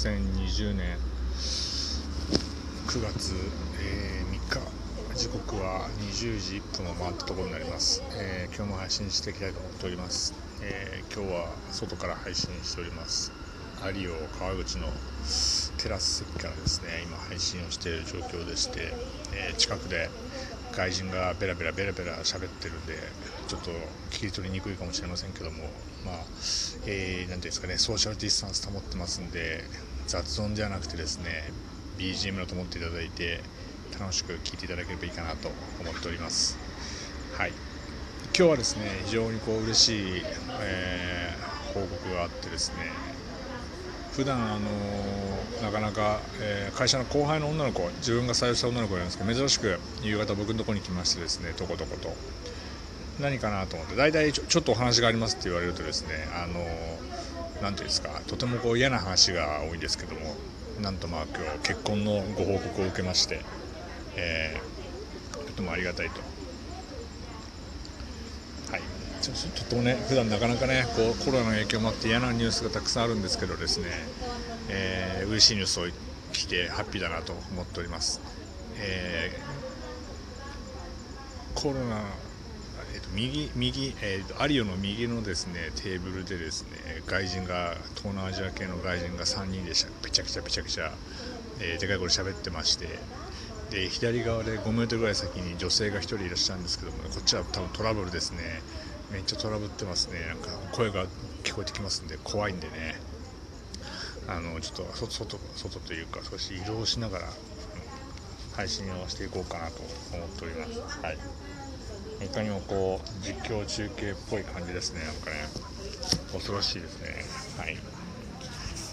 2020年9月、えー、3日。時刻は20時1分を回ったところになります、えー、今日も配信していきたいと思っております、えー、今日は外から配信しております。有オ川口のテラス席からですね今配信をしている状況でして、え近くで外人がベラベラベラベラ喋ってるんでちょっと聞き取りにくいかもしれませんけどもまあ、えー、ていうんですかねソーシャルディスタンス保ってますんで雑音ではなくてですね BGM だと思っていただいて楽しく聴いていただければいいかなと思っております。はい。今日はですね非常にこう嬉しい、えー、報告があってですね普段あのなかなか、えー、会社の後輩の女の子自分が採用した女の子がいるんですけど珍しく夕方僕のところに来ましてですねとことこと。何かなと思って大体ちょちょっとお話がありますって言われるとですねあの何ていうんですかとてもこう嫌な話が多いんですけどもなんとまあ今日結婚のご報告を受けまして、えー、とてもありがたいと。はい。ちょっとね普段なかなかねこうコロナの影響もあって嫌なニュースがたくさんあるんですけどですね、えー、嬉しいニュースを聞いてハッピーだなと思っております、えー、コロナえーと、右右、えーと、アリオの右のですねテーブルでですね外人が東南アジア系の外人が3人でしぺちゃくちゃぺちゃくちゃ、えー、でかい声喋ってましてで左側で5メートルぐらい先に女性が1人いらっしゃるんですけども、こっちは多分トラブルですね。めっちゃトラブってますね。なんか声が聞こえてきますんで怖いんでね。あのちょっと外外というか少し移動しながら配信をしていこうかなと思っております。はい。いかにもこう実況中継っぽい感じですね。なんかね恐ろしいですね。はい。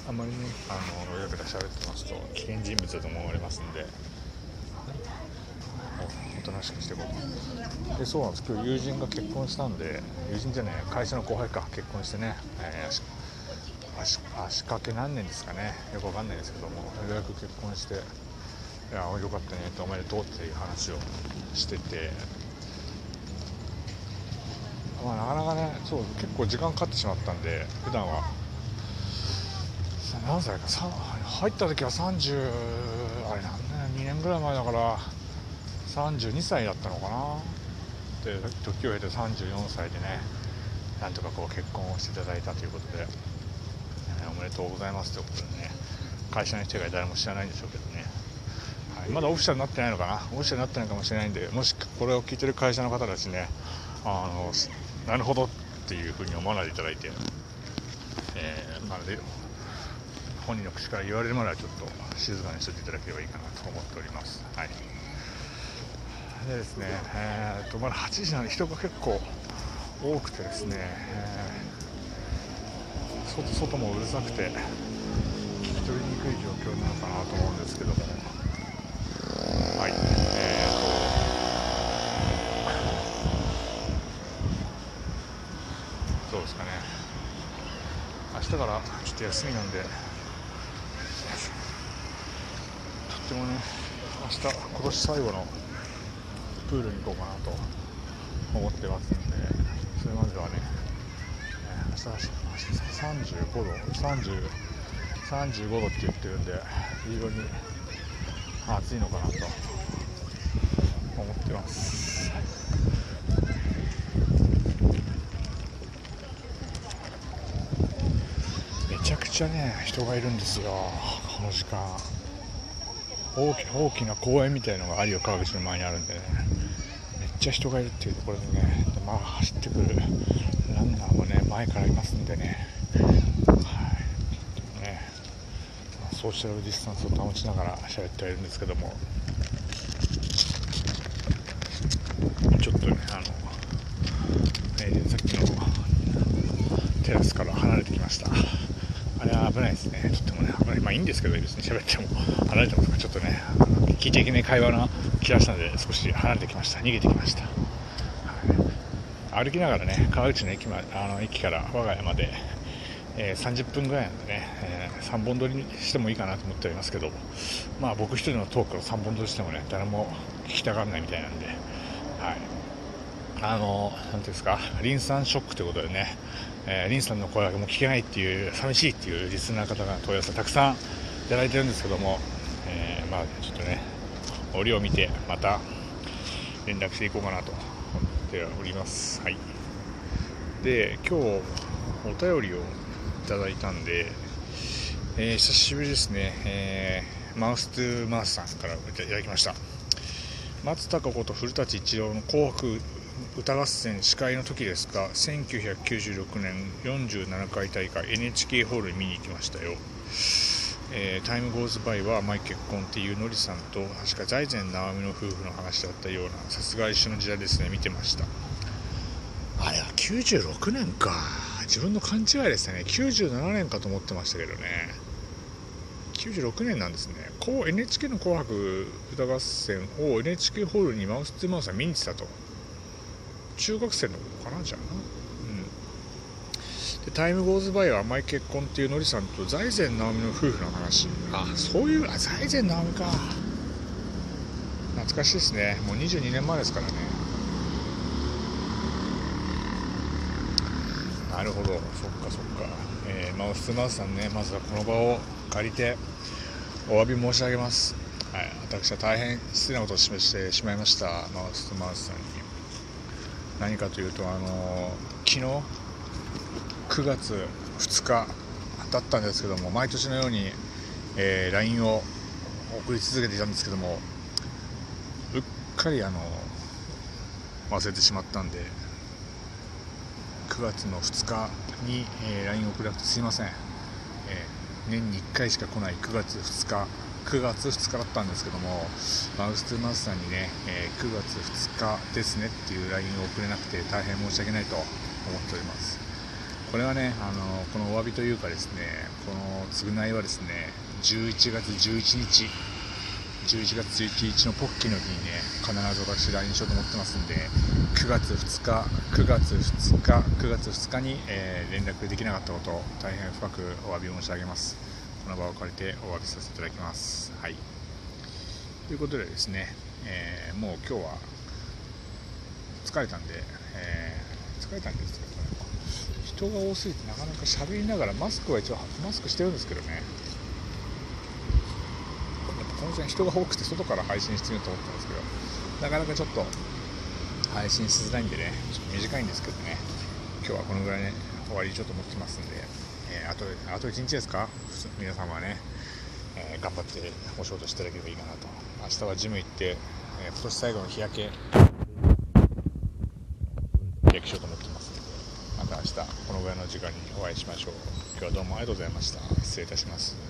あんまりねあの親方喋ってますと危険人物だと思われますんで。おとなしくしていこう。でそうなんです。今日友人が結婚したんで友人じゃない会社の後輩か結婚してね、えー、足足掛け何年ですかね。よくわかんないですけどもようやく結婚していやよかったねとおめでとうっていう話をしててまあ、なかなかねそう結構時間かかってしまったんで普段は。何歳か入った時は30あれ何年2年ぐらい前だから32歳だったのかな。で時を経て34歳でねなんとかこう結婚をしていただいたということで、おめでとうございますということでね会社の人以外誰も知らないんでしょうけどね、はい、まだオフィシャルになってないのかな。オフィシャルになってないかもしれないんでもしこれを聞いてる会社の方たちねあのなるほどっていうふうに思わないでいただいて、えー、まあ、本人の口から言われるまではちょっと静かにしていていただければいいかなと思っております。はい。でですね、えーと、まだ8時なので人が結構多くてですね、えー、外外もうるさくて聞き取りにくい状況なのかなと思うんですけども。はいえーとそうですかね明日からちょっと休みなんで。とってもね明日今年最後のプールに行こうかなと思ってますんでそれまではね、えー、明日35度30 35度って言ってるんで非常に暑いのかなと思ってますめちゃね人がいるんですよこの時間。大き大きな公園みたいのが有岡川口の前にあるんでね。めっちゃ人がいるっていうところでねまあ走ってくる。ランナーもね前からいますんでね。はい。ねまあソーシャルディスタンスを保ちながら喋ってはいるんですけども。ちょっとねあの、えー、さっきのテラスから離れてきました。ですね。とってもね危ないまあいいんですけど別に喋っても離れてますかちょっとね聞いていけない会話の気がしたので少し離れてきました。逃げてきました、歩きながらね川口の駅,、ま、あの駅から我が家まで、えー、30分ぐらいなんでね、えー、3本撮りにしてもいいかなと思っておりますけどまあ僕一人のトークを3本撮りしてもね誰も聞きたがらないみたいなんではい。あの、なんていうんですか、リン酸ショックということでね、えー、リンさんの声がもう聞けないっていう寂しいっていうリスナー方が問い合わせたくさんいただいてるんですけども、えー、まあちょっとね折を見てまた連絡していこうかなと思っております。はい。で今日お便りをいただいたんで、えー、久しぶりですね、えー、マウス2マウスさんからいただきました。松たか子と古舘一郎の紅白歌合戦司会の時ですが1996年47回大会 NHK ホールに見に行きましたよ、えー、タイムゴーズバイはマイ結婚っていうのりさんと確か財前直美の夫婦の話だったようなさすが一緒の時代ですね。見てました。あれは96年か。自分の勘違いですね。97年かと思ってましたけどね。96年なんですね。こう NHK の「紅白歌合戦」を NHK ホールにマウス2マウスは見に行ってたと。中学生の子かなじゃあな。うん。でタイムゴーズバイは甘い結婚っていうのりさんと財前直美の夫婦の話。あ。そういうあ財前直美か。懐かしいですね。もう22年前ですからね。なるほど。そっかそっか、えー、マウスマウスさんね。まずはこの場を借りてお詫び申し上げます、はい、私は大変失礼なことを示してしまいました。マウスマウスさんに何かというとあの昨日9月2日だったんですけども毎年のように、えー、LINE を送り続けていたんですけどもうっかりあの忘れてしまったんで9月の2日に、えー、LINE を送らなくてすいません、えー、年に1回しか来ない9月2日9月2日だったんですけどもマウス2マウスさんにね、えー、9月2日ですねっていう LINE を送れなくて大変申し訳ないと思っております。これはねあのこのお詫びというかですねこの償いはですね11月11日11月11日のポッキーの日にね必ず私 LINE しようと思ってますんで9月2日9月2日9月2日に、えー、連絡できなかったこと大変深くお詫び申し上げます。この場を借りてお詫びさせていただきます。はい、ということでですね、えー、もう今日は疲れたんで、えー、疲れたんですけど、ね、人が多すぎてなかなか喋りながらマスクは一応マスクしてるんですけどね。やっぱ当然人が多くて外から配信してみようと思ったんですけどなかなかちょっと配信しづらいんでねちょっと短いんですけどね。今日はこのぐらいね終わりちょっと思ってますんで。え、あとあと1日ですか？皆様はね、えー、頑張ってお仕事していただければいいかなと。明日はジム行って、えー、今年最後の日焼け。焼きしようと思ってます。のでまた明日このぐらいの時間にお会いしましょう。今日はどうもありがとうございました。失礼いたします。